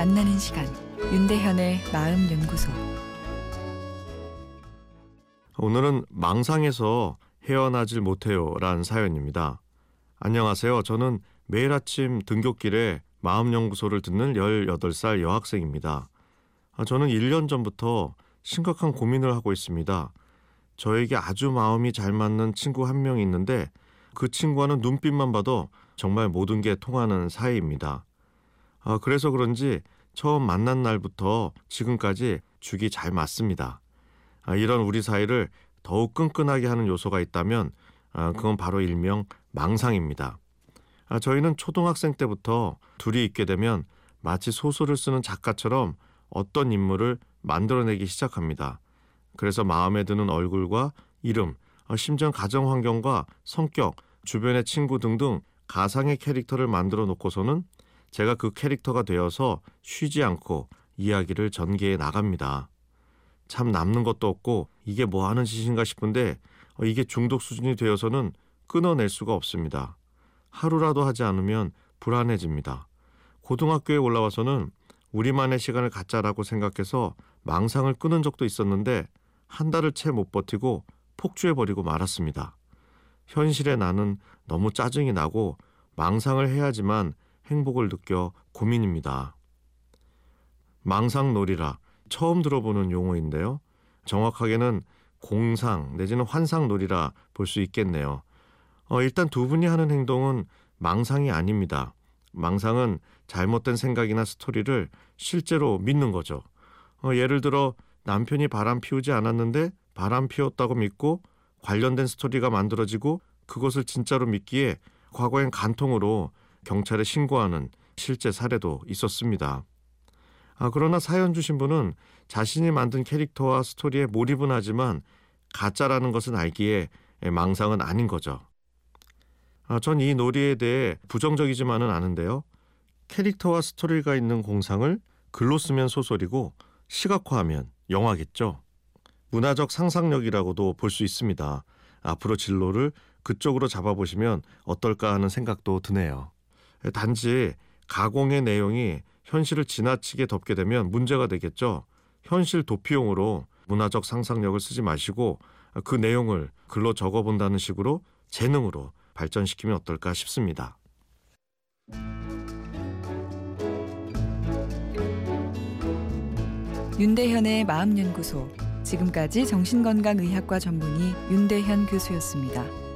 만나는 시간 윤대현의 마음 연구소 오늘은 망상에서 헤어나질 못해요라는 사연입니다. 안녕하세요. 저는 매일 아침 등굣길에 마음 연구소를 듣는 18살 여학생입니다. 아, 저는 1년 전부터 심각한 고민을 하고 있습니다. 저에게 아주 마음이 잘 맞는 친구 한명 있는데 그 친구와는 눈빛만 봐도 정말 모든 게 통하는 사이입니다. 아, 그래서 그런지 처음 만난 날부터 지금까지 죽이 잘 맞습니다. 아, 이런 우리 사이를 더욱 끈끈하게 하는 요소가 있다면 아, 그건 바로 일명 망상입니다. 아, 저희는 초등학생 때부터 둘이 있게 되면 마치 소설을 쓰는 작가처럼 어떤 인물을 만들어내기 시작합니다. 그래서 마음에 드는 얼굴과 이름, 어, 심지어 가정 환경과 성격, 주변의 친구 등등 가상의 캐릭터를 만들어 놓고서는 제가 그 캐릭터가 되어서 쉬지 않고 이야기를 전개해 나갑니다. 참 남는 것도 없고 이게 뭐 하는 짓인가 싶은데 어, 이게 중독 수준이 되어서는 끊어낼 수가 없습니다. 하루라도 하지 않으면 불안해집니다. 고등학교에 올라와서는 우리만의 시간을 갖자라고 생각해서 망상을 끊은 적도 있었는데 한 달을 채 못 버티고 폭주해버리고 말았습니다. 현실에 나는 너무 짜증이 나고 망상을 해야지만 행복을 느껴 고민입니다. 망상놀이라 처음 들어보는 용어인데요. 정확하게는 공상 내지는 환상놀이라 볼 수 있겠네요. 어, 일단 두 분이 하는 행동은 망상이 아닙니다. 망상은 잘못된 생각이나 스토리를 실제로 믿는 거죠. 어, 예를 들어 남편이 바람 피우지 않았는데 바람 피웠다고 믿고 관련된 스토리가 만들어지고 그것을 진짜로 믿기에 과거엔 간통으로 경찰에 신고하는 실제 사례도 있었습니다. 아, 그러나 사연 주신 분은 자신이 만든 캐릭터와 스토리에 몰입은 하지만 가짜라는 것은 알기에 망상은 아닌 거죠. 아, 전 이 놀이에 대해 부정적이지만은 않은데요. 캐릭터와 스토리가 있는 공상을 글로 쓰면 소설이고 시각화하면 영화겠죠. 문화적 상상력이라고도 볼 수 있습니다. 앞으로 진로를 그쪽으로 잡아보시면 어떨까 하는 생각도 드네요. 단지 가공의 내용이 현실을 지나치게 덮게 되면 문제가 되겠죠. 현실 도피용으로 문화적 상상력을 쓰지 마시고 그 내용을 글로 적어 본다는 식으로 재능으로 발전시키면 어떨까 싶습니다. 윤대현의 마음연구소 지금까지 정신건강의학과 전문의 윤대현 교수였습니다.